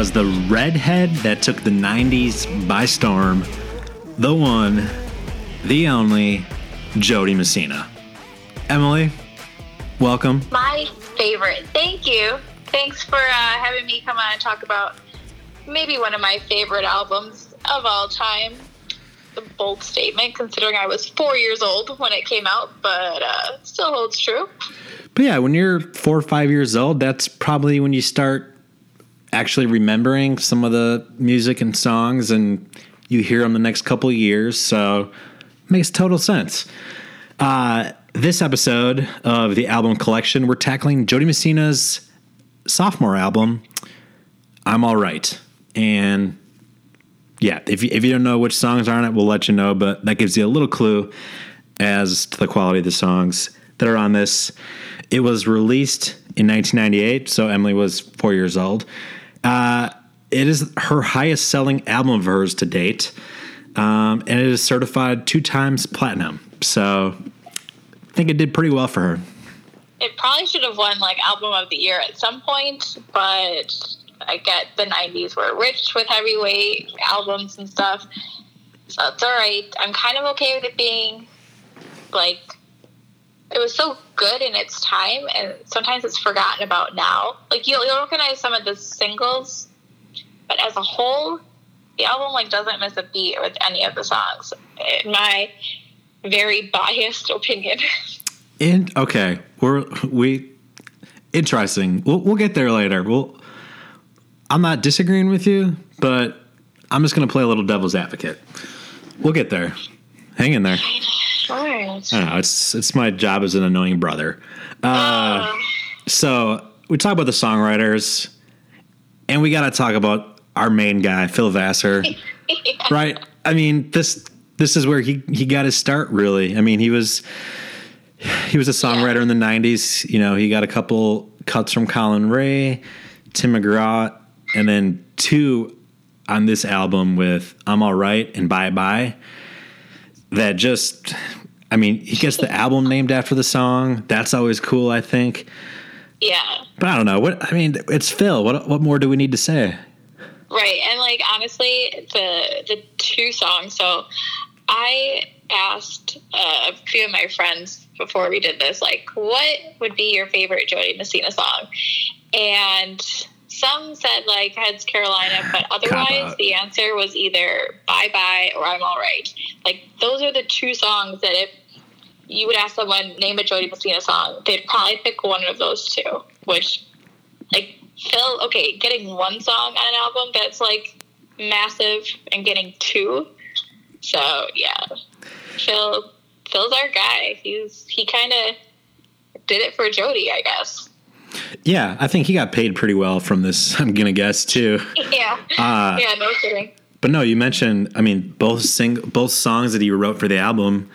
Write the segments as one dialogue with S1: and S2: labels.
S1: Was the redhead that took the 90s by storm. The one, the only, Jo Dee Messina. Emily, welcome.
S2: My favorite. Thank you. Thanks for uh, having me come on and talk about maybe one of my favorite albums of all time. A bold statement considering I was four years old when it came out, but uh, still holds true.
S1: But yeah, when you're four or five years old, that's probably when you start actually remembering some of the music and songs and you hear them the next couple years. So makes total sense. Uh, this episode of the album collection, we're tackling Jo Dee Messina's sophomore album, I'm All Right. And yeah, if you, if you don't know which songs are on it, we'll let you know, but that gives you a little clue as to the quality of the songs that are on this. It was released in 1998, so Emily was four years old. Uh, it is her highest selling album of hers to date, um, and it is certified two times platinum. So I think it did pretty well for her.
S2: It probably should have won like album of the year at some point, but I get the 90s were rich with heavyweight albums and stuff. So it's all right. I'm kind of okay with it being like, it was so good in its time, and sometimes it's forgotten about now. Like, you'll, you'll recognize some of the singles, but as a whole, the album like doesn't miss a beat with any of the songs. In my very biased opinion.
S1: And okay, we're we interesting. We'll we'll get there later. We'll I'm not disagreeing with you, but I'm just going to play a little devil's advocate. We'll get there. Hang in there. I don't know. It's it's my job as an annoying brother. Uh, so we talk about the songwriters, and we got to talk about our main guy, Phil Vassar. yeah. Right? I mean this this is where he he got his start. Really. I mean he was he was a songwriter yeah. in the '90s. You know he got a couple cuts from Collin Raye, Tim McGraw, and then two on this album with I'm All Right and Bye Bye that just I mean, he gets the album named after the song. That's always cool, I think.
S2: Yeah.
S1: But I don't know. What I mean, it's Phil. What what more do we need to say?
S2: Right. And like honestly, the the two songs. So I asked uh, a few of my friends before we did this like what would be your favorite Jo Dee Messina song? And some said like Heads Carolina, but otherwise the answer was either Bye Bye or I'm All Right. Like those are the two songs that if you would ask someone name a Jo Dee Messina song, they'd probably pick one of those two. Which, like Phil, okay, getting one song on an album that's like massive, and getting two. So yeah, Phil, Phil's our guy. He's he kind of did it for Jo Dee, I guess.
S1: Yeah, I think he got paid pretty well from this. I'm gonna guess too.
S2: Yeah. Uh, yeah. No kidding.
S1: But no, you mentioned. I mean, both sing both songs that he wrote for the album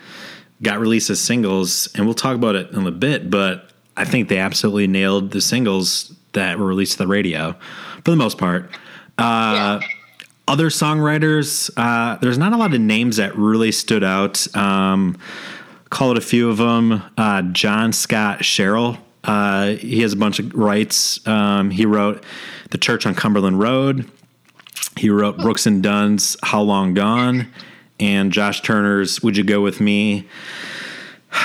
S1: got released as singles, and we'll talk about it in a bit. But I think they absolutely nailed the singles that were released to the radio, for the most part. Uh, yeah. Other songwriters, uh, there's not a lot of names that really stood out. Um, call it a few of them. Uh, John Scott Sherrill uh, he has a bunch of rights. Um, he wrote The Church on Cumberland Road. He wrote Brooks and Dunn's How Long Gone and Josh Turner's Would You Go With Me.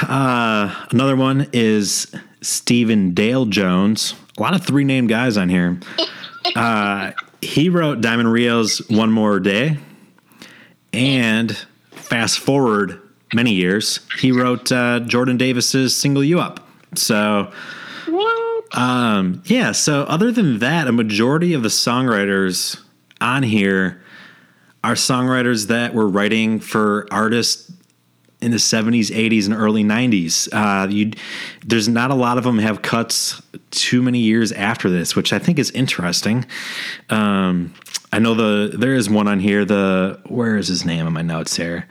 S1: Uh, another one is Stephen Dale Jones. A lot of three named guys on here. Uh, he wrote Diamond Rio's One More Day. And fast forward many years, he wrote uh, Jordan Davis's Single You Up. So, um, yeah. So, other than that, a majority of the songwriters on here are songwriters that were writing for artists in the 70s, 80s, and early 90s. Uh, you, there's not a lot of them have cuts too many years after this, which I think is interesting. Um, I know the there is one on here. The where is his name in my notes here?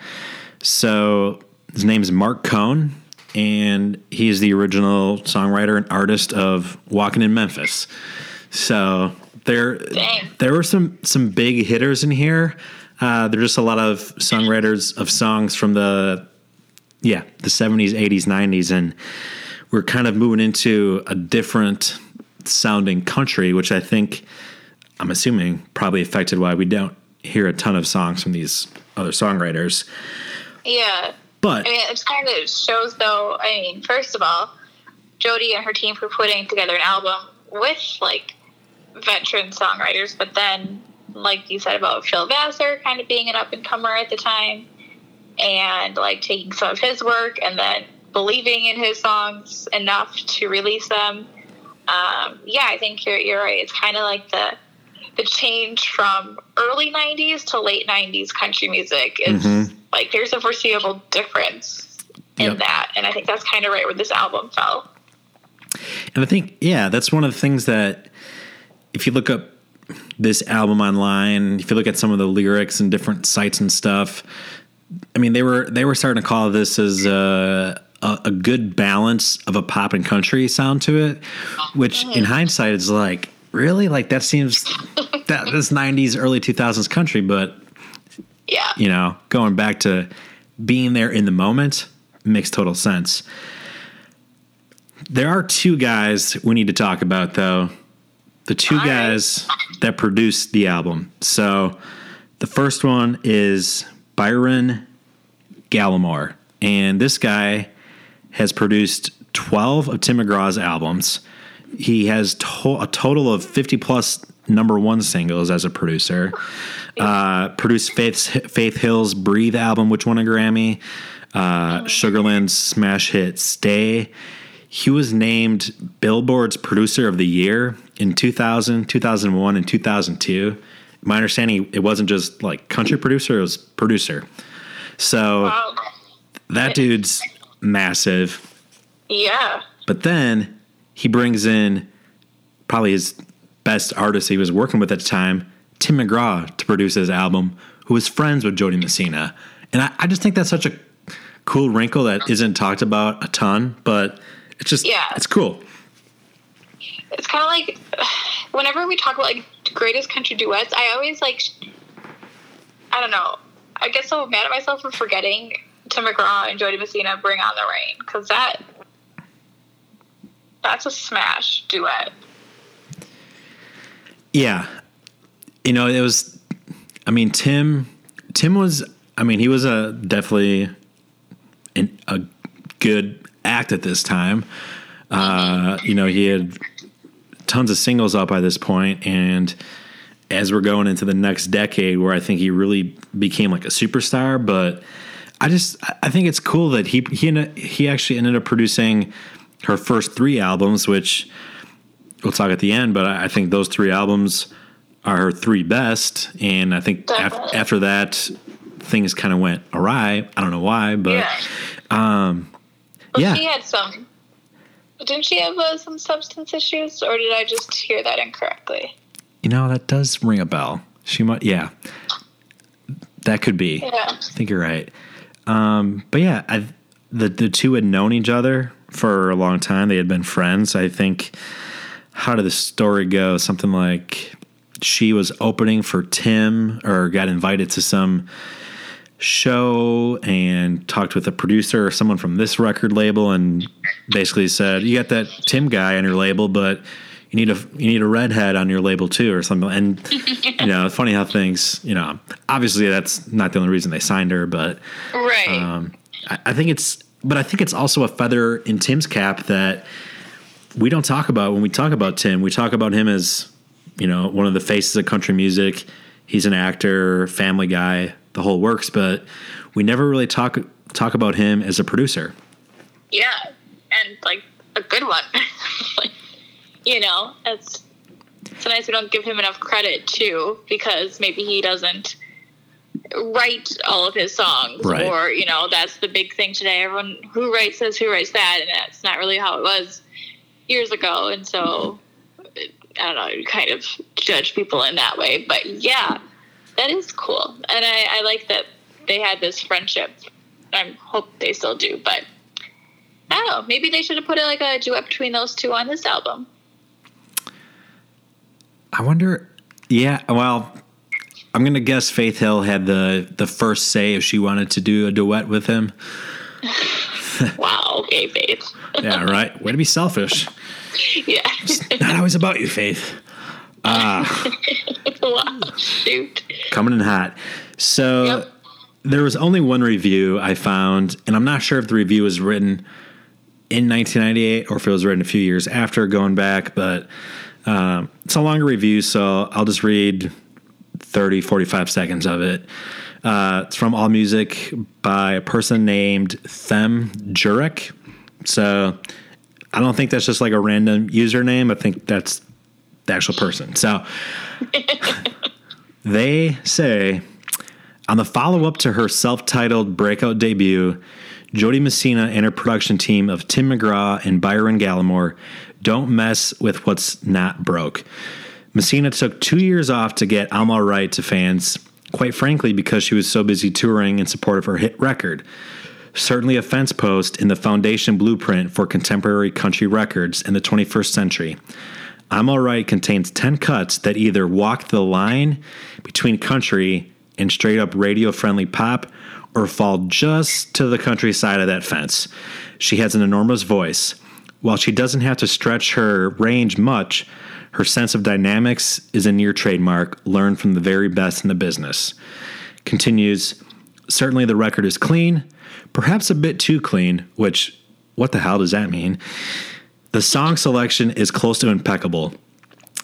S1: So his name is Marc Cohn and he is the original songwriter and artist of Walking in Memphis. So there, Dang. there were some some big hitters in here. Uh, there's just a lot of songwriters of songs from the yeah the 70s, 80s, 90s, and we're kind of moving into a different sounding country, which I think I'm assuming probably affected why we don't hear a ton of songs from these other songwriters.
S2: Yeah.
S1: But
S2: I mean, it kind of shows, though. I mean, first of all, Jo Dee and her team for putting together an album with like veteran songwriters, but then, like you said about Phil Vassar kind of being an up and comer at the time, and like taking some of his work and then believing in his songs enough to release them. Um, yeah, I think you're you're right. It's kind of like the the change from early '90s to late '90s country music. It's
S1: Mhm.
S2: like there's a foreseeable difference in
S1: Yep.
S2: that, and I think that's kind of right where this album fell.
S1: And I think, yeah, that's one of the things that if you look up this album online, if you look at some of the lyrics and different sites and stuff, I mean, they were they were starting to call this as a, a, a good balance of a pop and country sound to it, which in hindsight is like really like that seems that this '90s early 2000s country, but
S2: Yeah,
S1: you know, going back to being there in the moment makes total sense. There are two guys we need to talk about, though. The two
S2: All right.
S1: guys that produced the album. So the first one is Byron Gallimore. And this guy has produced 12 of Tim McGraw's albums. He has to- a total of 50 plus number one singles as a producer. Uh, produced Faith, Faith Hill's Breathe album, which won a Grammy. Uh, Sugarland's smash hit Stay. He was named Billboard's Producer of the Year in 2000, 2001, and 2002. My understanding, it wasn't just like country producer, it was producer. So
S2: Wow.
S1: that dude's massive.
S2: yeah,
S1: But then he brings in probably his best artist he was working with at the time, Tim McGraw, to produce his album, who was friends with Jo Dee Messina. And I, I just think that's such a cool wrinkle that isn't talked about a ton, but it's just,
S2: Yeah.
S1: it's cool.
S2: it's kind of like whenever we talk about like greatest country duets, I always like I don't know. I get so mad at myself for forgetting Tim McGraw and Jody Messina "Bring On the Rain" because that that's a smash duet.
S1: Yeah. You know, it was I mean Tim Tim was I mean he was a definitely an, a good act at this time. Uh, you know, he had tons of singles out by this point and as we're going into the next decade where I think he really became like a superstar, but I just I think it's cool that he he he actually ended up producing her first 3 albums which we'll talk at the end, but I I think those three albums are her three best. And I think af- after that, things kind of went awry. I don't know why, but
S2: yeah. Well,
S1: yeah.
S2: she had some. Didn't she have uh, some substance issues, or did I just hear that incorrectly?
S1: you know, that does ring a bell. She might, yeah, that could be.
S2: Yeah.
S1: I think you're right. Um, but yeah, I, the the two had known each other for a long time. They had been friends. I think. How did the story go? Something like she was opening for Tim, or got invited to some show and talked with a producer or someone from this record label, and basically said, "You got that Tim guy on your label, but." You need a you need a redhead on your label too, or something. And you know, it's funny how things. You know, obviously that's not the only reason they signed her, but
S2: Right.
S1: um, I, I think it's, but I think it's also a feather in Tim's cap that we don't talk about when we talk about Tim. We talk about him as, you know, one of the faces of country music. He's an actor, family guy, the whole works, but we never really talk talk about him as a producer.
S2: Yeah, and like a good one. you know, it's sometimes we don't give him enough credit too because maybe he doesn't write all of his songs,
S1: Right.
S2: or you know, that's the big thing today. Everyone who writes this, who writes that, and that's not really how it was years ago. And so, I don't know, you kind of judge people in that way. But yeah, that is cool, and I, I like that they had this friendship. I hope they still do, but I don't know. Maybe they should have put it like a duet between those two on this album.
S1: I wonder. Yeah, well, I'm gonna guess Faith Hill had the the first say if she wanted to do a duet with him.
S2: Wow. Okay, Faith.
S1: Yeah, right. Way to be selfish.
S2: yeah.
S1: It's Not always about you, Faith. Ah.
S2: wow, shoot.
S1: Coming in hot. So
S2: Yep.
S1: there was only one review I found, and I'm not sure if the review was written in 1998 or if it was written a few years after going back, but um, it's a longer review, so I'll just read 30, 45 seconds of it. Uh, it's from All Music by a person named Thom Jurek. So I don't think that's just like a random username. I think that's the actual person. So they say on the follow up to her self titled breakout debut, Jo Dee Messina and her production team of Tim McGraw and Byron Gallimore don't mess with what's not broke. Messina took two years off to get I'm Alright to fans, quite frankly, because she was so busy touring in support of her hit record. Certainly a fence post in the foundation blueprint for contemporary country records in the 21st century. I'm Alright contains 10 cuts that either walk the line between country and straight up radio friendly pop or fall just to the country side of that fence. She has an enormous voice. While she doesn't have to stretch her range much, her sense of dynamics is a near trademark learned from the very best in the business. Continues, certainly the record is clean, perhaps a bit too clean, which, what the hell does that mean? The song selection is close to impeccable.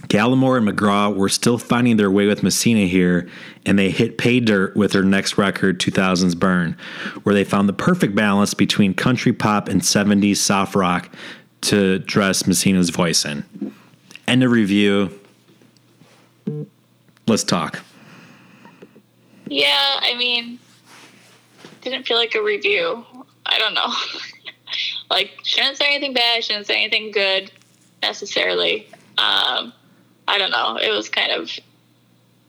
S1: Gallimore and McGraw were still finding their way with Messina here, and they hit pay dirt with their next record, 2000's Burn, where they found the perfect balance between country pop and 70s soft rock to dress Messina's voice in. End of review. Let's talk.
S2: Yeah, I mean, didn't feel like a review. I don't know. like, shouldn't say anything bad, shouldn't say anything good necessarily. Um, I don't know. It was kind of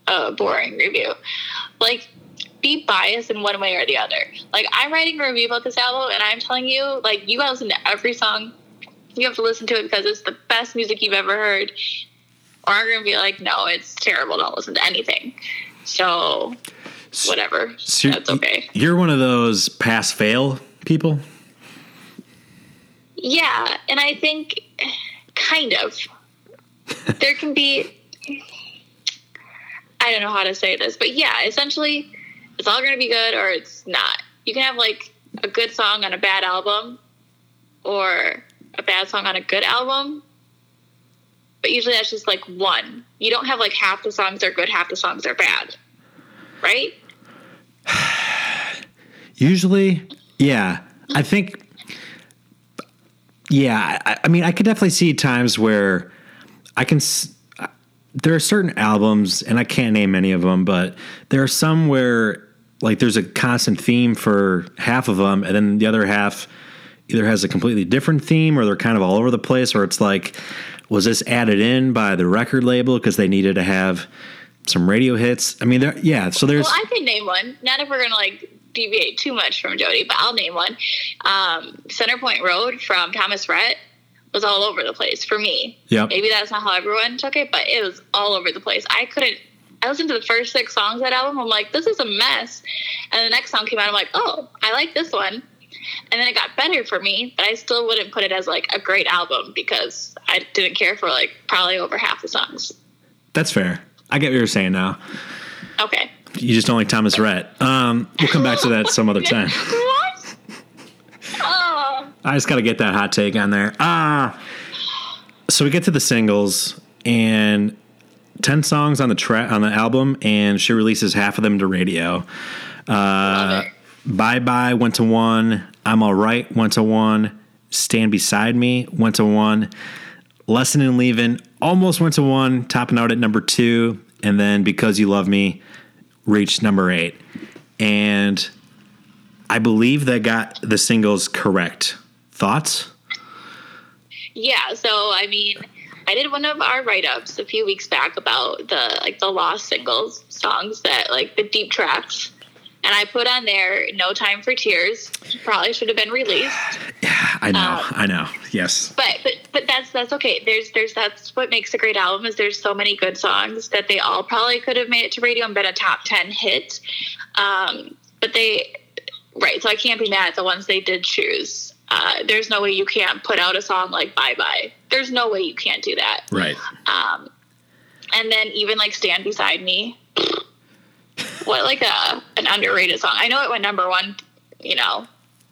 S2: a boring review. Like, be biased in one way or the other. Like, I'm writing a review about this album, and I'm telling you, like, you gotta listen to every song. You have to listen to it because it's the best music you've ever heard. Or I'm gonna be like, no, it's terrible. Don't listen to anything. So, whatever.
S1: So
S2: That's okay.
S1: You're one of those pass fail people.
S2: Yeah, and I think kind of. there can be I don't know how to say this, but yeah, essentially it's all going to be good or it's not. You can have like a good song on a bad album or a bad song on a good album. But usually that's just like one. You don't have like half the songs are good, half the songs are bad. Right?
S1: Usually, yeah. I think, yeah. I, I mean, I could definitely see times where I can. There are certain albums, and I can't name any of them, but there are some where like there's a constant theme for half of them, and then the other half either has a completely different theme, or they're kind of all over the place, or it's like, was this added in by the record label because they needed to have some radio hits? I mean, there, yeah. So there's
S2: Well, I can name one. Not if we're gonna like deviate too much from Jo Dee, but I'll name one. Um, Center Point Road from Thomas Rhett was all over the place for me.
S1: yeah
S2: Maybe that's not how everyone took it, but it was all over the place. I couldn't. I listened to the first six songs of that album. I'm like, this is a mess. And the next song came out. I'm like, oh, I like this one. And then it got better for me, but I still wouldn't put it as like a great album because I didn't care for like probably over half the songs.
S1: that's fair. I get what you're saying now.
S2: Okay.
S1: You just don't like Thomas Rhett. Um, we'll come back to that some other time.
S2: what? Oh.
S1: I just got to get that hot take on there. Ah, so we get to the singles and ten songs on the track on the album, and she releases half of them to radio. Uh,
S2: Love it.
S1: Bye bye went to one. I'm all right went to one. Stand beside me went to one. Lesson in leaving almost went to one, topping out at number two, and then because you love me reached number eight. And I believe that got the singles correct. Thoughts?
S2: Yeah, so I mean, I did one of our write-ups a few weeks back about the like the lost singles songs that like the deep tracks. And I put on there No Time for Tears, probably should have been released.
S1: I know,
S2: Um,
S1: I know. Yes.
S2: But but but that's that's okay. There's there's that's what makes a great album is there's so many good songs that they all probably could have made it to radio and been a top ten hit. Um, but they right, so I can't be mad at the ones they did choose. Uh, there's no way you can't put out a song like Bye Bye. There's no way you can't do that.
S1: Right.
S2: Um, and then even like Stand Beside Me. What like a an underrated song. I know it went number one, you know,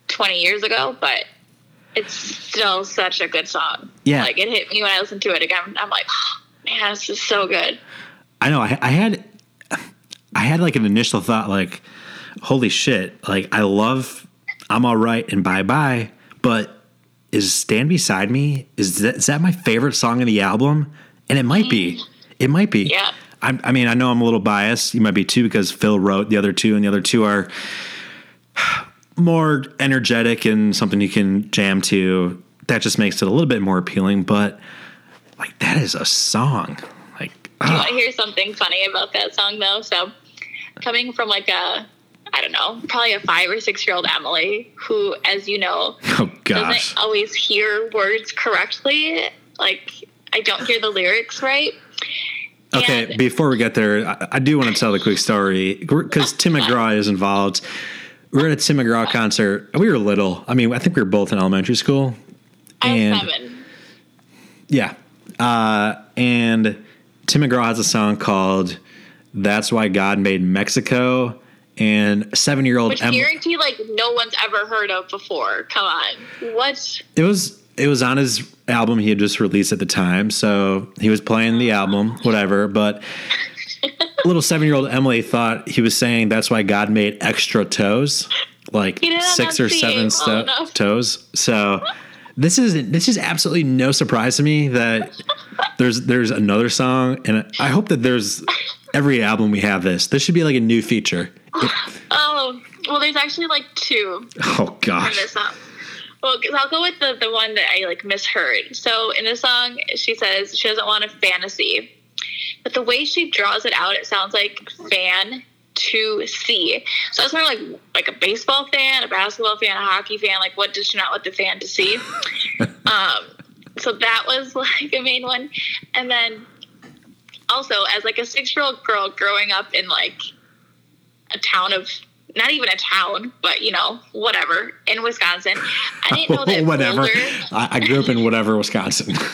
S2: twenty years ago, but it's still such a good song.
S1: Yeah.
S2: Like it hit me when I listened to it again. I'm like, oh, man, this is so good.
S1: I know. I, I had, I had like an initial thought, like, holy shit! Like, I love "I'm All Right" and "Bye Bye," but is "Stand Beside Me" is that is that my favorite song of the album? And it might be. Mm. It might be.
S2: Yeah.
S1: I, I mean, I know I'm a little biased. You might be too because Phil wrote the other two, and the other two are more energetic and something you can jam to. That just makes it a little bit more appealing. But like, that is a song. Like,
S2: Do you want to hear something funny about that song though? So, coming from like a, I don't know, probably a five or six year old Emily, who, as you know,
S1: oh
S2: doesn't always hear words correctly. Like, I don't hear the lyrics right.
S1: Okay,
S2: And-
S1: before we get there, I, I do want to tell the quick story because Tim McGraw is involved. We were at a Tim McGraw concert. We were little. I mean, I think we were both in elementary school.
S2: I
S1: And-
S2: was seven.
S1: Yeah. Uh, and Tim McGraw has a song called That's Why God Made Mexico. And seven year old
S2: Which guarantee like no one's ever heard of before. Come on. What?
S1: It was it was on his album he had just released at the time, so he was playing the album, whatever. But little seven year old Emily thought he was saying that's why God made extra toes, like six or seven sto- toes. So this is this is absolutely no surprise to me that there's there's another song, and I hope that there's every album we have this. This should be like a new feature.
S2: Oh, well, there's actually like two
S1: Oh gosh.
S2: Song. I'll go with the, the one that I like misheard. So in the song, she says she doesn't want a fantasy, but the way she draws it out, it sounds like fan to see. So I was wondering, like, like a baseball fan, a basketball fan, a hockey fan. Like, what does she not want the fan to see? um, so that was like a main one, and then also as like a six year old girl growing up in like a town of not even a town, but you know, whatever in Wisconsin. I didn't know that
S1: whatever.
S2: Boulder,
S1: I, I grew up in whatever Wisconsin.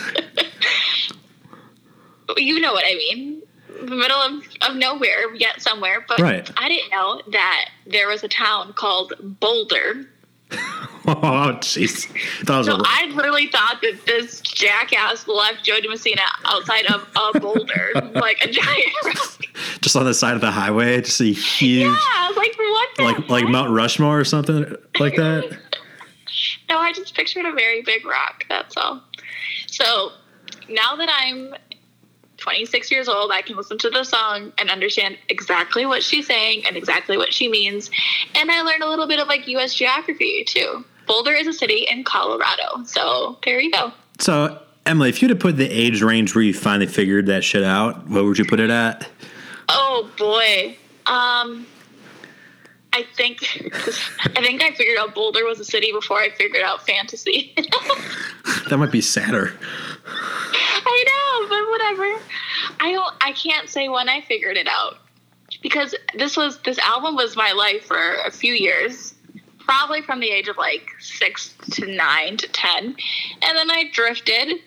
S2: you know what I mean. The middle of, of nowhere, yet somewhere. But
S1: Right.
S2: I didn't know that there was a town called Boulder.
S1: oh jeez.
S2: So
S1: a,
S2: I literally thought that this jackass left Jo Dee Messina outside of a boulder, like a giant rock.
S1: just on the side of the highway, just a huge,
S2: Yeah, like, what
S1: like like? Mount Rushmore or something like that.
S2: No, I just pictured a very big rock. That's all. So now that I'm 26 years old, I can listen to the song and understand exactly what she's saying and exactly what she means. And I learned a little bit of like U.S. geography too. Boulder is a city in Colorado. So there you go.
S1: So Emily, if you had have put the age range where you finally figured that shit out, what would you put it at?
S2: Oh boy. Um, I think I think I figured out Boulder was a city before I figured out fantasy.
S1: That might be sadder.
S2: I know, but whatever. I don't. I can't say when I figured it out because this was this album was my life for a few years, probably from the age of like six to nine to ten, and then I drifted.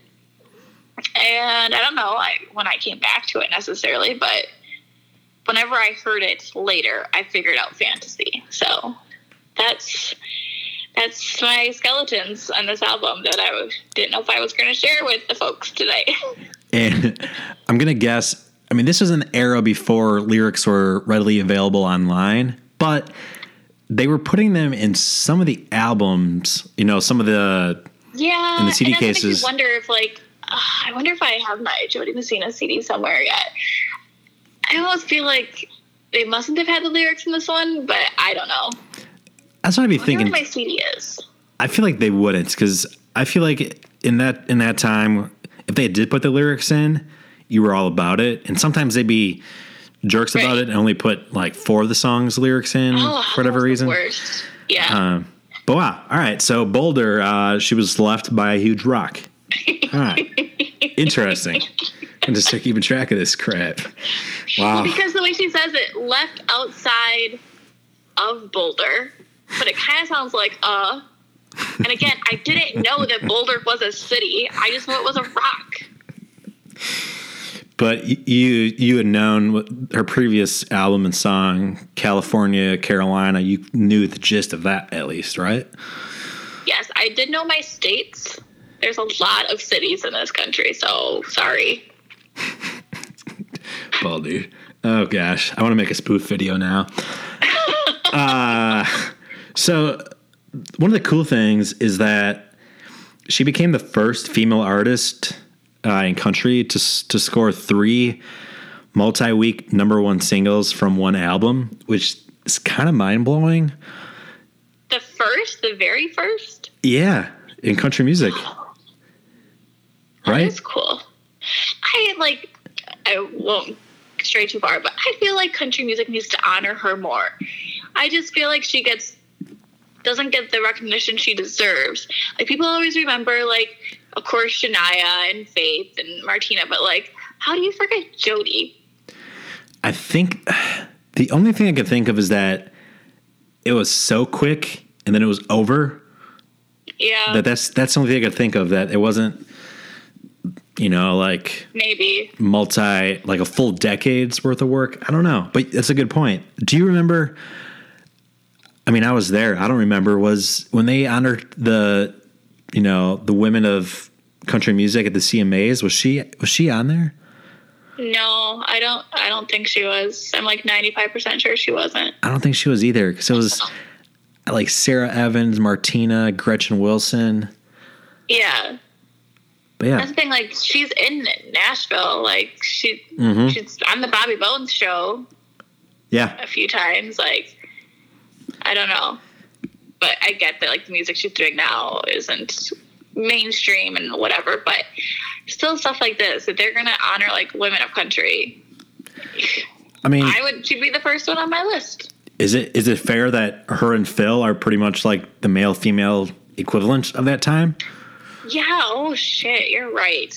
S2: And I don't know I, when I came back to it necessarily, but whenever I heard it later, I figured out fantasy. So that's that's my skeletons on this album that I didn't know if I was going to share with the folks today.
S1: And I'm gonna guess. I mean, this was an era before lyrics were readily available online, but they were putting them in some of the albums. You know, some of the
S2: yeah,
S1: In the CD
S2: and that makes
S1: cases-
S2: me wonder if like uh, I wonder if I have my Jo Dee Messina CD somewhere yet. I almost feel like they mustn't have had the lyrics in this one, but I don't know.
S1: that's what I'd be
S2: I
S1: thinking.
S2: where my CD is.
S1: I feel like they wouldn't because I feel like in that in that time, if they did put the lyrics in, you were all about it. And sometimes they'd be jerks about it and only put like four of the songs lyrics in
S2: Oh,
S1: for whatever reason.
S2: worst. Yeah.
S1: Um, but wow, all right. So Boulder, uh, she was left by a huge rock. All right, interesting. I'm just keeping track of this crap. Wow.
S2: Because the way she says it, left outside of Boulder, but it kind of sounds like uh. And again, I didn't know that Boulder was a city. I just knew it was a rock.
S1: But you you had known her previous album and song, California, Carolina. You knew the gist of that at least, right?
S2: Yes, I did know my states. There's a lot of cities in this country, so sorry.
S1: Dude. Oh gosh, I want to make a spoof video now. uh, so one of the cool things is that she became the first female artist uh, in country to to score three multi-week number one singles from one album, which is kind of mind blowing.
S2: The first, the very first?
S1: Yeah, in country music, right?
S2: That's cool. I like, I won't stray too far, but I feel like country music needs to honor her more. I just feel like she gets, doesn't get the recognition she deserves. Like, people always remember, like, of course, Shania and Faith and Martina, but like, how do you forget Jo Dee?
S1: I think the only thing I could think of is that it was so quick and then it was over.
S2: Yeah,
S1: That that's that's the only thing I could think of. That it wasn't, you know, like
S2: maybe.
S1: multi like a full decade's worth of work. I don't know, but that's a good point. Do you remember? I mean, I was there. I don't remember. Was when they honored the, you know, the women of country music at the CMAs. Was she was she on there?
S2: No, I don't. I don't think she was. I'm like 95 percent sure she wasn't.
S1: I don't think she was either because it was like Sara Evans, Martina, Gretchen Wilson.
S2: Yeah,
S1: But yeah,
S2: that's the thing. Like she's in Nashville. Like she,
S1: Mhm.
S2: she's on the Bobby Bones show
S1: yeah,
S2: a few times. Like I don't know, but I get that like the music she's doing now isn't mainstream and whatever. But still, stuff like this that they're gonna honor like women of country.
S1: I mean,
S2: I would. She'd be the first one on my list.
S1: is it is it fair that her and Phil are pretty much like the male female equivalent of that time?
S2: Yeah. Oh shit. You're right.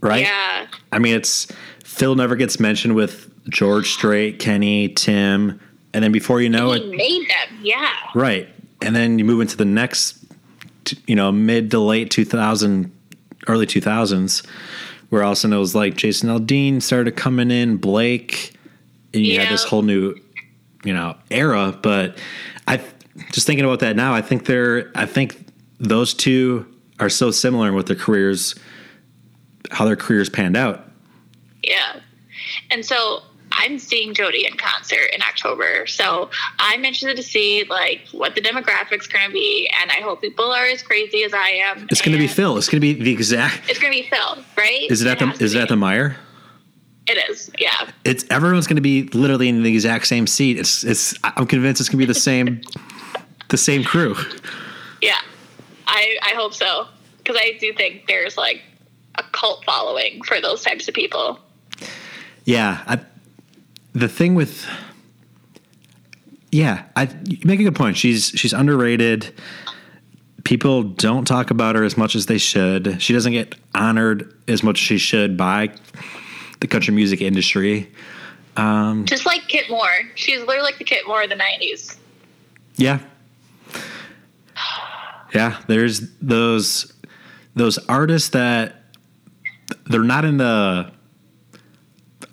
S1: Right.
S2: Yeah.
S1: I mean, it's Phil never gets mentioned with George Strait, Kenny, Tim, and then before you know
S2: He
S1: it,
S2: made them. Yeah.
S1: right, and then you move into the next, you know, mid to late two thousand, early two thousands, where all of a sudden it was like Jason Aldean started coming in, Blake, and you had this whole new, you know, era. But I just thinking about that now, I think they're, I think those two are so similar with their careers, how their careers panned out.
S2: Yeah. And so I'm seeing Jo Dee in concert in October. So I'm interested to see like what the demographics are going to be, and I hope people are as crazy as I am.
S1: It's going to be Phil. It's going to be the exact.
S2: It's going to be Phil, right?
S1: Is it at the is it at the Meyer?
S2: It is. Yeah.
S1: It's everyone's going to be literally in the exact same seat. It's it's. I'm convinced it's going to be the same, the same crew.
S2: Yeah. I I hope so because I do think there's like a cult following for those types of people.
S1: Yeah, I, the thing with. Yeah, I you make a good point. She's she's underrated. People don't talk about her as much as they should. She doesn't get honored as much as she should by the country music industry.
S2: Um, Just like Kip Moore. She's literally like the Kip Moore of the 90s.
S1: Yeah. Yeah, there's those those artists that they're not in the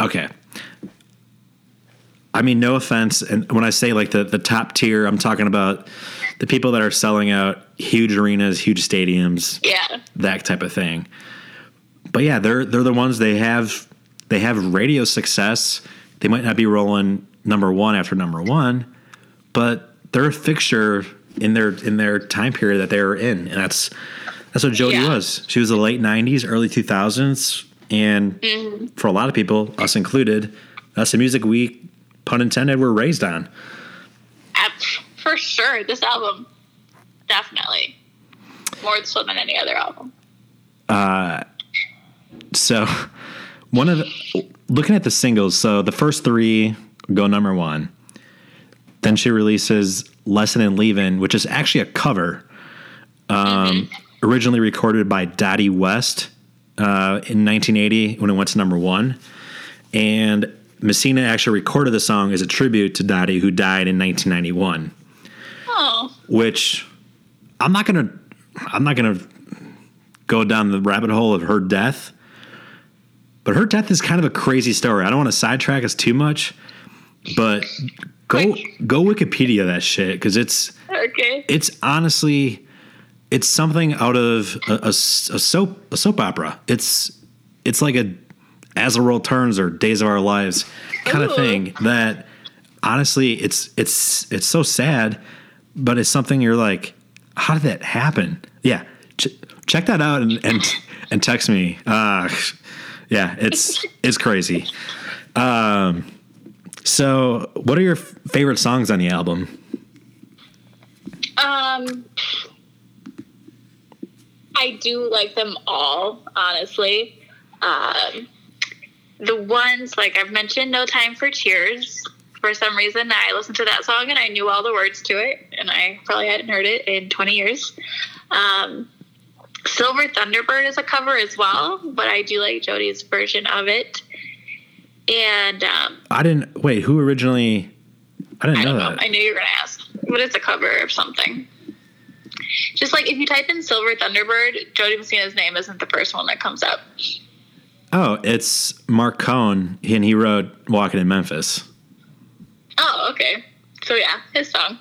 S1: Okay. I mean no offense and when I say like the the top tier I'm talking about the people that are selling out huge arenas, huge stadiums,
S2: Yeah.
S1: that type of thing. But yeah, they're they're the ones they have they have radio success. They might not be rolling number one after number one, but they're a fixture in their in their time period that they were in, and that's that's what Jo Dee
S2: Yeah.
S1: was. She was the late '90s, early 2000s, and mm-hmm. for a lot of people, us included, that's the music we, pun intended, were raised on.
S2: For sure. This album. Definitely. More so than any other album.
S1: Uh, So, one of the, looking at the singles, so the first three go number one. Then she releases "Lesson in Leaving," which is actually a cover, um, originally recorded by Dottie West uh, in 1980 when it went to number one, and Messina actually recorded the song as a tribute to Dottie, who died in 1991
S2: Oh.
S1: which I'm not gonna I'm not gonna go down the rabbit hole of her death. But her death is kind of a crazy story. I don't want to sidetrack us too much, but go go Wikipedia that shit because it's
S2: Okay.
S1: it's honestly it's something out of a, a a soap a soap opera. It's it's like a As the World Turns or Days of Our Lives kind of thing that honestly it's it's it's so sad, but it's something you're like, how did that happen? Yeah, ch- check that out and and, and text me. Uh, yeah, it's it's crazy. Um, so what are your favorite songs on the album?
S2: Um, I do like them all, honestly. Um, the ones like I've mentioned, "No Time for Tears." For some reason, I listened to that song and I knew all the words to it, and I probably hadn't heard it in twenty years. Um, "Silver Thunderbird" is a cover as well, but I do like Jo Dee's version of it. And um,
S1: I didn't wait. Who originally? I didn't
S2: I
S1: know
S2: don't know.
S1: that.
S2: I knew you were going to ask. But it's a cover of something. Just like if you type in Silver Thunderbird, Jo Dee Messina's name isn't the first one that comes up.
S1: Oh, it's Marc Cohn, and he wrote "Walking in Memphis."
S2: Oh, okay. So yeah, his song.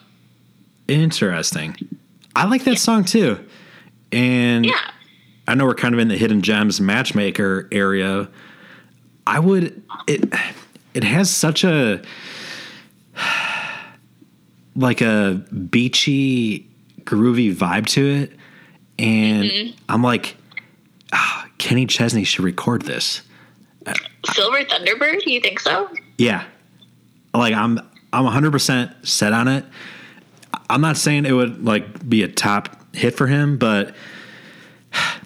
S1: Interesting. I like that song too, and
S2: Yeah.
S1: I know we're kind of in the hidden gems matchmaker area. I would it. It has such a like a beachy, groovy vibe to it, and mm-hmm. I'm like, Kenny Chesney should record this.
S2: Silver Thunderbird, you think so?
S1: Yeah. Like I'm I'm 100% set on it. I'm not saying it would like be a top hit for him, but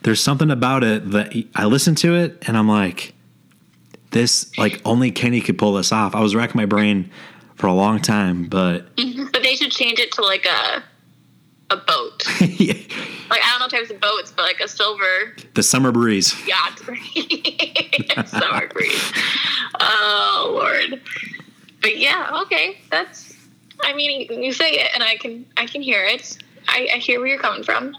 S1: there's something about it that I listen to it and I'm like this like only Kenny could pull this off. I was racking my brain for a long time, but mm-hmm.
S2: But they should change it to like a a boat.
S1: yeah,
S2: Like I don't know types of boats, but like a silver
S1: the summer breeze.
S2: yacht. Summer breeze. Oh Lord. But yeah, okay. That's I mean you say it and I can I can hear it. I, I hear where you're coming from.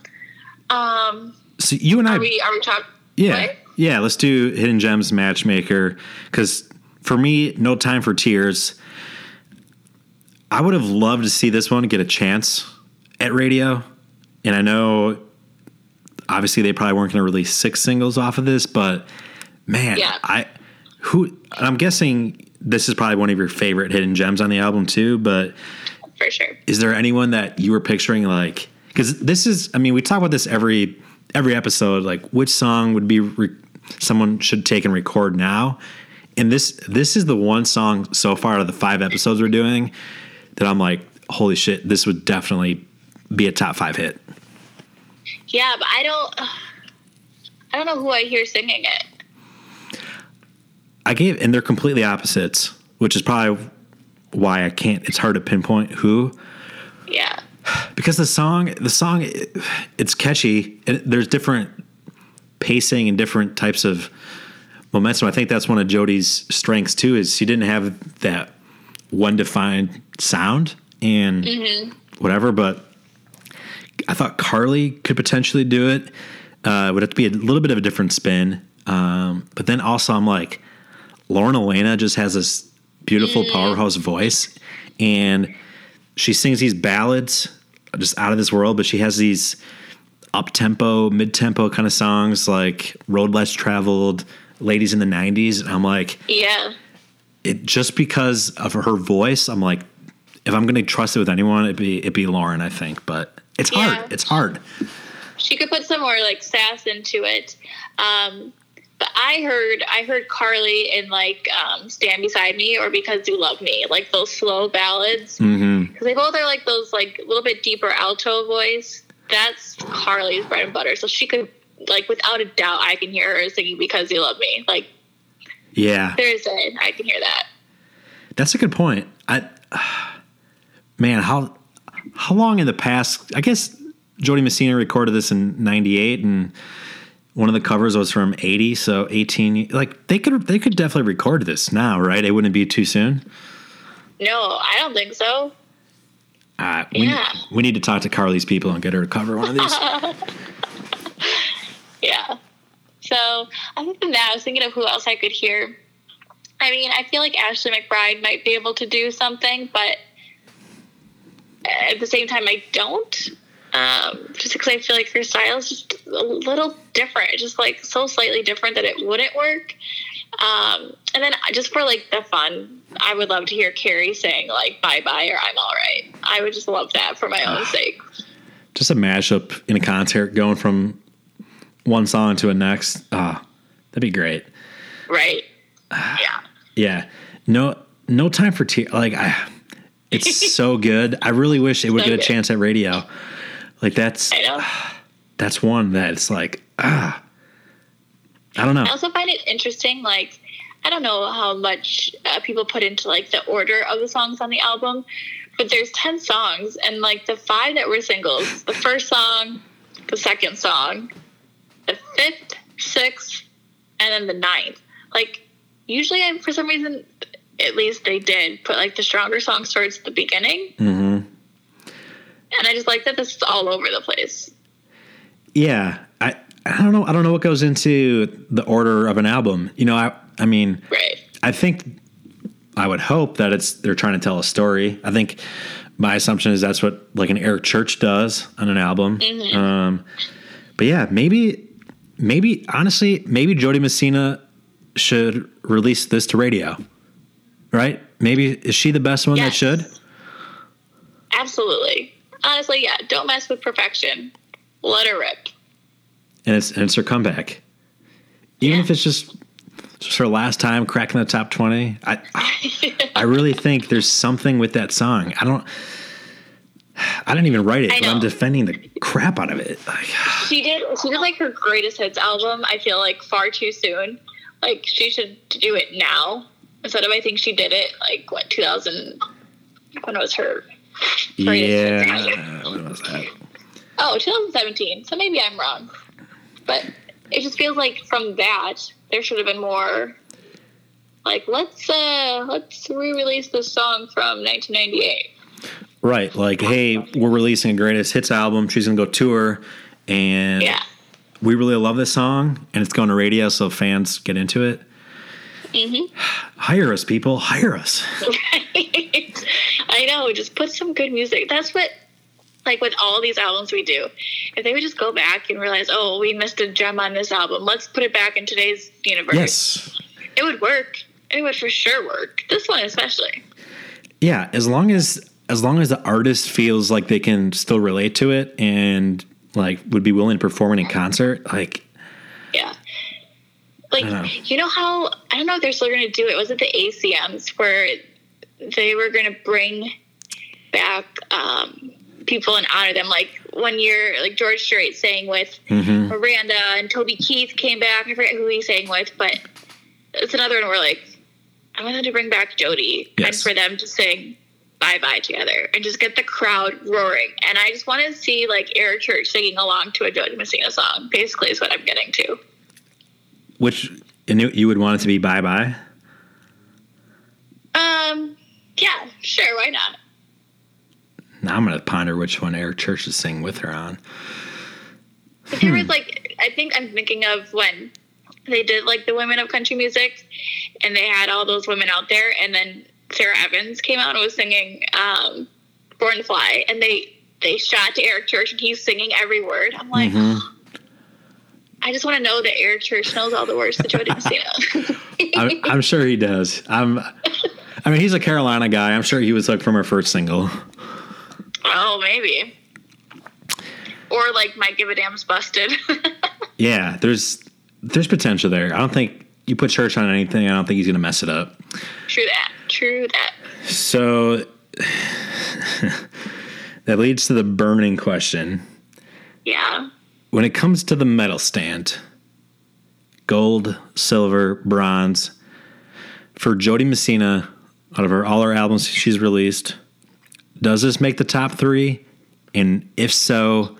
S2: Um
S1: So you and I
S2: are we are we talking
S1: Yeah. Yeah, let's do Hidden Gems Matchmaker cuz for me No Time for Tears I would have loved to see this one get a chance at radio. And I know obviously they probably weren't going to release six singles off of this, but man,
S2: Yeah.
S1: I who I'm guessing this is probably one of your favorite hidden gems on the album too, but
S2: For sure.
S1: is there anyone that you were picturing like because this is i mean we talk about this every every episode like which song would be re- someone should take and record now and this this is the one song so far out of the five episodes we're doing that i'm like holy shit this would definitely be a top five hit
S2: Yeah, but I don't I don't know who I hear singing it.
S1: i gave and they're completely opposites which is probably why i can't it's hard to pinpoint who
S2: Yeah.
S1: because the song the song it's catchy and there's different pacing and different types of momentum i think that's one of jody's strengths too is she didn't have that one defined sound and mm-hmm. whatever but i thought carly could potentially do it uh, it would have to be a little bit of a different spin um, but then also i'm like Lauren Alaina just has this beautiful powerhouse voice and she sings these ballads just out of this world, but she has these up tempo, mid tempo kind of songs like Road Less Traveled, Ladies in the 90s. And I'm like,
S2: Yeah.
S1: it just because of her voice, I'm like, if I'm going to trust it with anyone, it'd be, it'd be Lauren, I think. But it's
S2: Yeah.
S1: hard. It's hard.
S2: She could put some more like sass into it. Um but I heard I heard Carly in like um, "Stand Beside Me" or "Because You Love Me," like those slow ballads, because
S1: hmm
S2: they both are like those like a little bit deeper alto voice. That's Carly's bread and butter. So she could like without a doubt, I can hear her singing "Because You Love Me." Like
S1: Yeah.
S2: there's a I can hear that.
S1: That's a good point. I, man, how how long in the past? I guess Jo Dee Messina recorded this in '98, and one of the covers was from '80, so 18. Like they could they could definitely record this now, right? It wouldn't be too soon.
S2: No, I don't think so.
S1: Uh, we,
S2: Yeah.
S1: we need to talk to Carly's people and get her to cover one of these.
S2: Yeah. so other than that, I was thinking of who else I could hear. I mean, I feel like Ashley McBryde might be able to do something, but at the same time, I don't. Um, just because I feel like her style is just a little different, just like so slightly different that it wouldn't work. Um, and then just for like the fun, I would love to hear Carrie saying like "Bye Bye" or "I'm All Right." I would just love that for my own sake.
S1: Just a mashup in a concert, going from one song to a next. Ah, that'd be great.
S2: Right. Yeah.
S1: Yeah. No. No time for tears. Like I, it's so good. I really wish it would
S2: So
S1: get a
S2: good.
S1: chance at radio. Like that's that's one that it's like ah. I don't know.
S2: I also find it interesting, like, I don't know how much uh, people put into, like, the order of the songs on the album, but there's 10 songs, and, like, the five that were singles, the first song, the second song, the fifth, sixth, and then the ninth. Like, usually, I, for some reason, at least they did put, like, the stronger songs towards the beginning,
S1: hmm
S2: and I just like that this is all over the place.
S1: Yeah, I I don't know. I don't know what goes into the order of an album. You know, I I mean,
S2: Right.
S1: I think I would hope that it's they're trying to tell a story. I think my assumption is that's what like an Eric Church does on an album. Um, but yeah, maybe maybe honestly, maybe Jo Dee Messina should release this to radio. Right? Maybe is she the best one that should?
S2: Absolutely. Honestly, yeah, don't mess with perfection. Let her rip.
S1: and it's and it's her comeback. Even
S2: Yeah.
S1: if it's just just her last time cracking the top twenty, I I really think there's something with that song. I don't. I didn't even write it, but I'm defending the crap out of it. Like,
S2: She did. She did like her greatest hits album. I feel like far too soon. Like she should do it now instead of. I think she did it like what 2000. When it was her? album?
S1: yeah, what was that?
S2: Oh, 2017. So maybe I'm wrong, but it just feels like from that there should have been more. Like let's uh let's re-release this song from 1998.
S1: Right, like, hey, we're releasing a greatest hits album. She's gonna go tour, and
S2: Yeah.
S1: we really love this song, and it's going to radio, so fans get into it.
S2: Mm-hmm.
S1: Hire us, people. Hire us.
S2: I know. Just put some good music. That's what, like with all these albums we do, if they would just go back and realize, oh, we missed a gem on this album. Let's put it back in today's universe.
S1: Yes.
S2: It would work. It would for sure work. This one especially.
S1: Yeah, as long as as long as the artist feels like they can still relate to it and like would be willing to perform it in concert, like
S2: Yeah. Like
S1: know.
S2: you know how I don't know if they're still going to do it. Was it the ACMs where they were going to bring back um, people and honor them? Like one year, like George Strait sang with
S1: mhm.
S2: Miranda and Toby Keith came back. I forget who he sang with, but it's another one where like I wanted to bring back Jo Dee
S1: and
S2: for them to sing "Bye Bye" together and just get the crowd roaring. And I just want to see like Eric Church singing along to a Jo Dee Messina song. Basically, is what I'm getting to.
S1: Which and you would want it to be bye bye.
S2: Um, yeah, sure, why not?
S1: Now I'm gonna ponder which one Eric Church is singing with her on.
S2: There
S1: Hmm.
S2: was like, I think I'm thinking of when they did like the women of country music, and they had all those women out there, and then Sara Evans came out and was singing um, "Born to Fly," and they they shot to Eric Church, and he's singing every word. I'm like,
S1: Mhm.
S2: I just want to know that Eric Church knows all the words to Jo Dee Messina.
S1: I'm, I'm sure he does. I'm. I mean, he's a Carolina guy. I'm sure he was hooked from her first single.
S2: oh, maybe. Or like my give a damn's busted.
S1: Yeah, there's there's potential there. I don't think you put Church on anything. I don't think he's gonna mess it up.
S2: True that. True that.
S1: So that leads to the burning question.
S2: Yeah.
S1: When it comes to the medal stand, gold, silver, bronze, for Jo Dee Messina, out of her all her albums she's released, does this make the top three? And if so,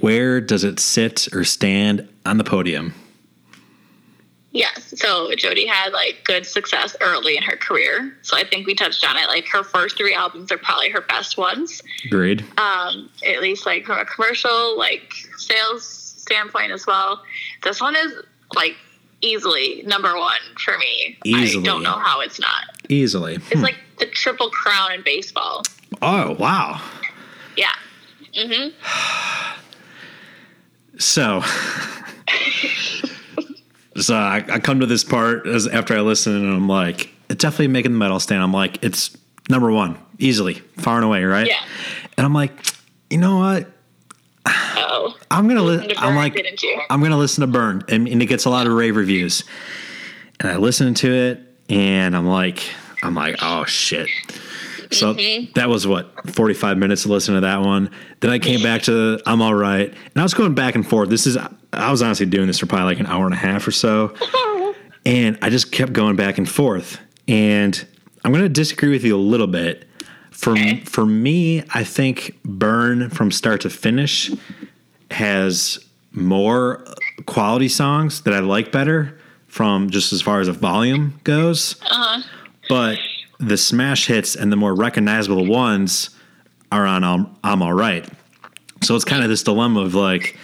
S1: where does it sit or stand on the podium?
S2: Yes. So Jo Dee had like good success early in her career. So I think we touched on it. Like her first three albums are probably her best ones.
S1: Agreed.
S2: Um, at least like from a commercial, like sales standpoint as well. This one is like easily number one for me.
S1: Easily.
S2: I don't know how it's not.
S1: Easily.
S2: It's like the triple crown in baseball.
S1: Oh, wow.
S2: Yeah. Mm-hmm.
S1: So, so I, I come to this part as after I listen and I'm like, it's definitely making the medal stand. I'm like, it's number one, easily, far and away, right?
S2: Yeah.
S1: And I'm like, you know what?
S2: Oh.
S1: I'm gonna. Li- I'm like? I'm gonna listen to Burn, and, and it gets a lot of rave reviews. And I listen to it, and I'm like, I'm like, oh shit. So
S2: Mm-hmm.
S1: that was what 45 minutes to listen to that one. Then I came back to I'm all right, and I was going back and forth. This is I was honestly doing this for probably like an hour and a half or so, and I just kept going back and forth. And I'm going to disagree with you a little bit. For
S2: Okay.
S1: for me, I think Burn from start to finish has more quality songs that I like better from just as far as a volume goes. Uh-huh. But the smash hits and the more recognizable ones are on I'm, I'm All Right. So it's kind of this dilemma of like,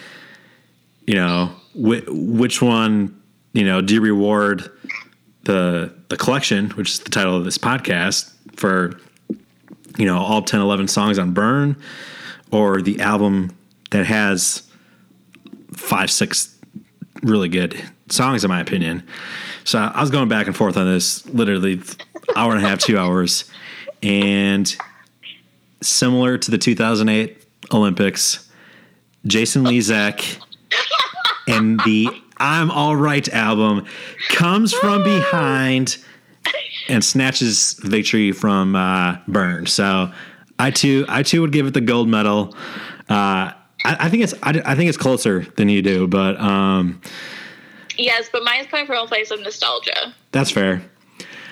S1: you know, whi which one, you know, do you reward the the collection, which is the title of this podcast, for, you know, all 10, 11 songs on Burn, or the album that has five, six really good songs, in my opinion. So I was going back and forth on this literally hour and a half, two hours. And similar to the 2008 Olympics, Jason Lezak and the I'm All Right album comes from behind and snatches victory from uh, Burn. So I too, I too would give it the gold medal. Uh, I, I think it's, I, I think it's closer than you do, but um,
S2: Yes, but mine's coming from a place of nostalgia.
S1: that's fair.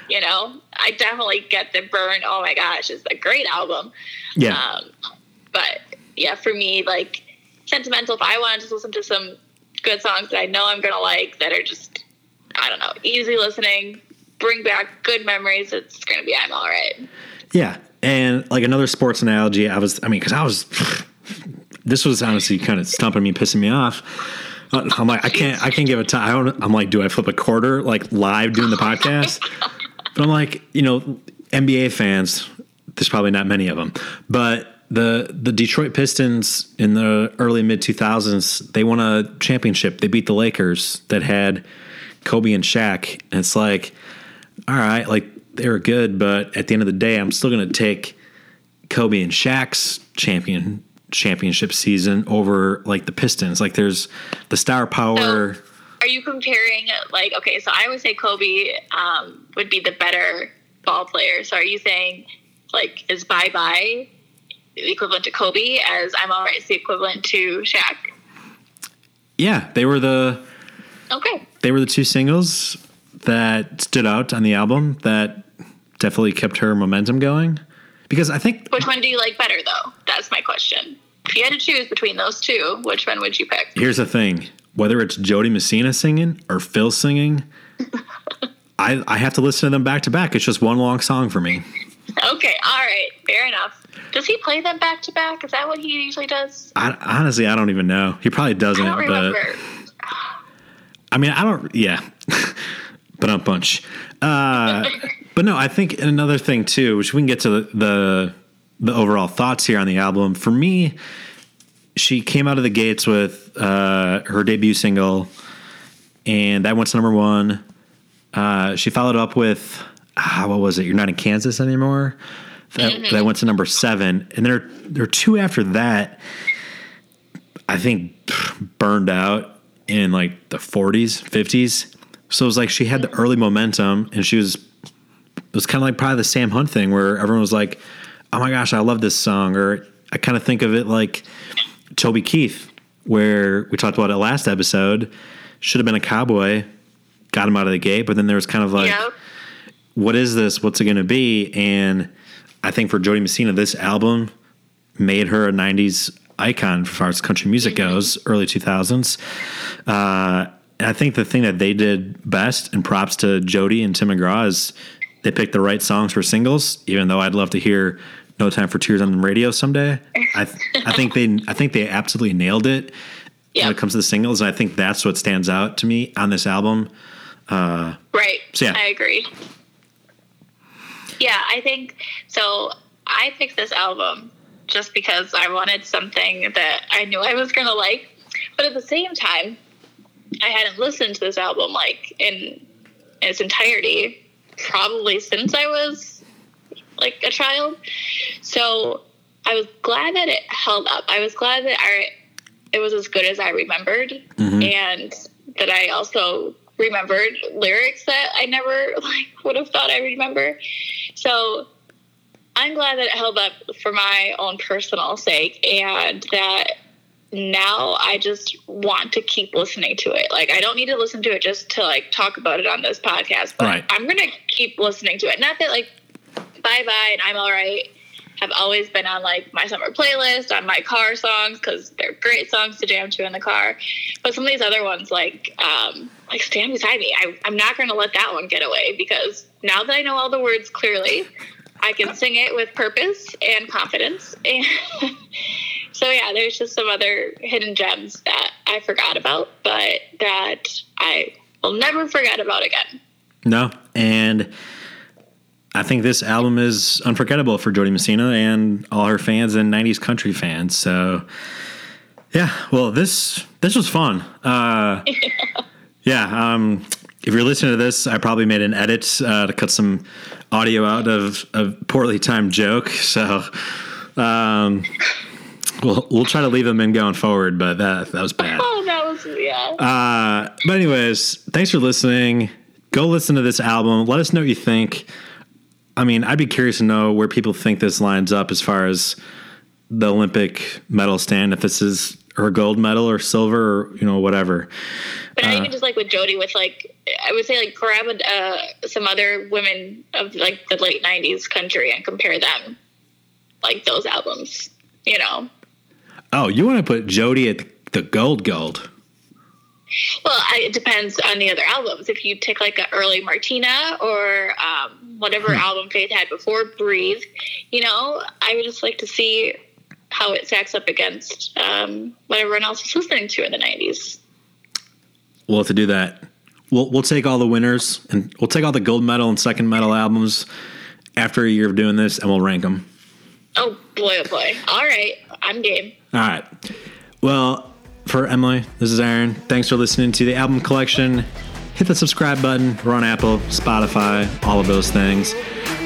S2: You know, I definitely get the burn. Oh my gosh, it's a great album.
S1: Yeah,
S2: Um, but yeah, for me, like sentimental. If I want to just listen to some good songs that I know I'm gonna like, that are just I don't know, easy listening, bring back good memories. It's gonna be I'm all right.
S1: yeah. And like another sports analogy, I was, I mean, because I was, this was honestly kind of stumping me, pissing me off. Uh, I'm like, I can't, I can't give a time. I don't, I'm like, do I flip a quarter like live doing the podcast? But I'm like, you know, NBA fans. There's probably not many of them, but the the Detroit Pistons in the early mid 2000s they won a championship. They beat the Lakers that had Kobe and Shaq, and it's like, all right, like they were good, but at the end of the day, I'm still going to take Kobe and Shaq's champion championship season over like the Pistons. Like there's the star power.
S2: So, are you comparing like okay? So I would say Kobe um, would be the better ball player. So are you saying like is Bye Bye equivalent to Kobe as I'm all right is the equivalent to Shaq?
S1: yeah, they were the
S2: Okay.
S1: they were the two singles that stood out on the album that definitely kept her momentum going. Because I think
S2: Which one do you like better, though? That's my question. If you had to choose between those two, which one would you pick?
S1: here's the thing: whether it's Jo Dee Messina singing or Phil singing, I I have to listen to them back to back. It's just one long song for me.
S2: Okay, all right, fair enough. Does he play them back to back? Is that what he usually does?
S1: I, honestly, I don't even know. He probably doesn't,
S2: I don't
S1: but. I mean, I don't. Yeah, but I'm punch. Uh, but no, I think another thing too, which we can get to the, the the overall thoughts here on the album. For me, she came out of the gates with uh, her debut single, and that went to number one. Uh, she followed up with ah, what was it? You're not in Kansas anymore. That, mm-hmm. that went to number seven, and there there are two after that. I think burned out in like the 40s, 50s. So it was like she had the mm-hmm. early momentum, and she was. It was kind of like probably the Sam Hunt thing, where everyone was like, "Oh my gosh, I love this song," or I kind of think of it like Toby Keith, where we talked about it last episode. Should have been a cowboy, got him out of the gate, but then there was kind of like,
S2: yeah.
S1: what is this? What's it going to be? And I think for Jo Dee Messina, this album made her a 90s icon as far as country music goes, early 2000s. Uh, and I think the thing that they did best, and props to Jo Dee and Tim McGraw, is they picked the right songs for singles. Even though I'd love to hear "No Time for Tears" on the radio someday, I th- I think they I think they absolutely nailed it.
S2: Yeah.
S1: when it comes to the singles. And I think that's what stands out to me on this album.
S2: Right.
S1: So, yeah.
S2: I agree. Yeah, I think so. I picked this album just because I wanted something that I knew I was going to like. But at the same time, I hadn't listened to this album like in, in its entirety probably since I was like a child. So I was glad that it held up. I was glad that I it was as good as I remembered mm-hmm. and that I also remembered lyrics that I never like would have thought I remember. So I'm glad that it held up for my own personal sake and that now I just want to keep listening to it. Like I don't need to listen to it just to like talk about it on this podcast, but
S1: Right.
S2: I'm gonna keep listening to it. Not that like Bye Bye and I'm All Right have always been on like my summer playlist on my car songs because they're great songs to jam to in the car. But some of these other ones, like um, like Stand Beside Me, I, I'm not going to let that one get away because now that I know all the words clearly, I can sing it with purpose and confidence. And so yeah, there's just some other hidden gems that I forgot about, but that I will never forget about again.
S1: No. And I think this album is unforgettable for Jo Dee Messina and all her fans and 90s country fans. So yeah, well this this was fun. Uh yeah, um if you're listening to this, I probably made an edit uh, to cut some audio out of a poorly timed joke. So um we'll we'll try to leave them in going forward, but that that was bad.
S2: Oh, that was yeah.
S1: Uh, but anyways, thanks for listening. Go listen to this album. Let us know what you think. I mean, I'd be curious to know where people think this lines up as far as the Olympic medal stand. If this is her gold medal or silver or you know whatever.
S2: But not even just like with Jo Dee, with like I would say like grab uh, some other women of like the late '90s country and compare them, like those albums. You know,
S1: Oh, you want to put Jo Dee at the gold gold?
S2: Well, I, it depends on the other albums. If you take like an early Martina or um, whatever album Faith had before Breathe, you know, I would just like to see how it stacks up against um, what everyone else was listening to in the '90s.
S1: We'll to do that. We'll we'll take all the winners and we'll take all the gold medal and second medal albums after a year of doing this, and we'll rank them.
S2: Oh boy, oh boy! All right, I'm game.
S1: All right. Well, for Emily, this is Aaron. Thanks for listening to the album collection. Hit the subscribe button. We're on Apple, Spotify, all of those things.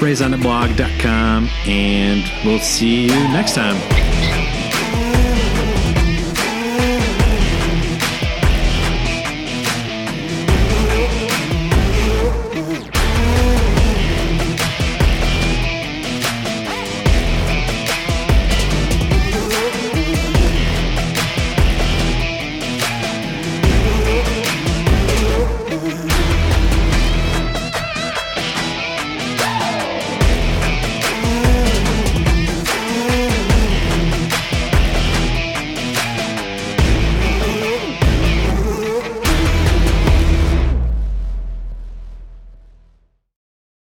S1: RaiseOnItBlog.com, and we'll see you next time.